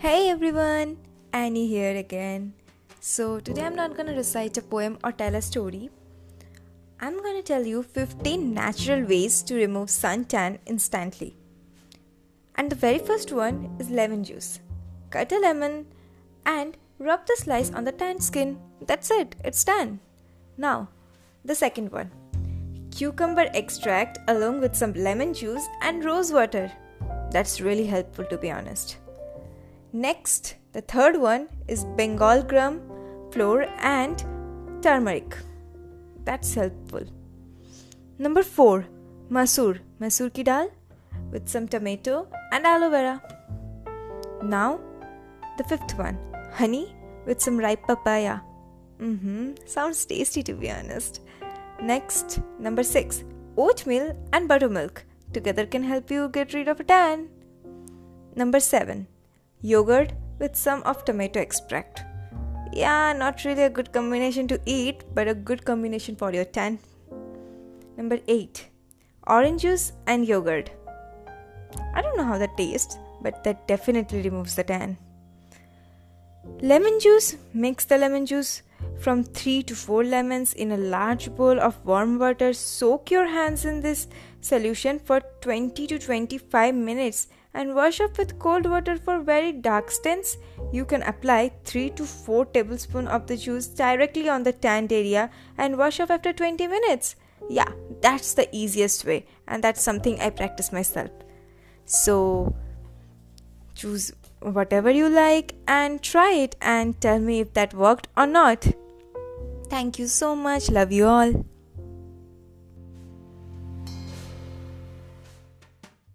Hey everyone, Annie here again. So, today I'm not gonna recite a poem or tell a story. I'm gonna tell you 15 natural ways to remove suntan instantly. And the very first one is lemon juice. Cut a lemon and rub the slice on the tan skin. That's it, it's done. Now, the second one cucumber extract along with some lemon juice and rose water. That's really helpful to be honest. Next, the third one is Bengal gram flour and turmeric. That's helpful. Number 4, masoor, masoor ki dal with some tomato and aloe vera. Now, the fifth one, honey with some ripe papaya. Mm-hmm, sounds tasty to be honest. Next, number 6, oatmeal and buttermilk together can help you get rid of a tan. Number 7, yogurt with some of tomato extract. Yeah, not really a good combination to eat, but a good combination for your tan. Number 8. Orange juice and yogurt. I don't know how that tastes, but that definitely removes the tan. Lemon juice. Mix the lemon juice from 3 to 4 lemons in a large bowl of warm water. Soak your hands in this solution for 20 to 25 minutes and wash off with cold water for very dark stains. You can apply 3 to 4 tablespoons of the juice directly on the tanned area and wash off after 20 minutes. Yeah, that's the easiest way, and that's something I practice myself. So, choose whatever you like and try it and tell me if that worked or not. Thank you so much. Love you all.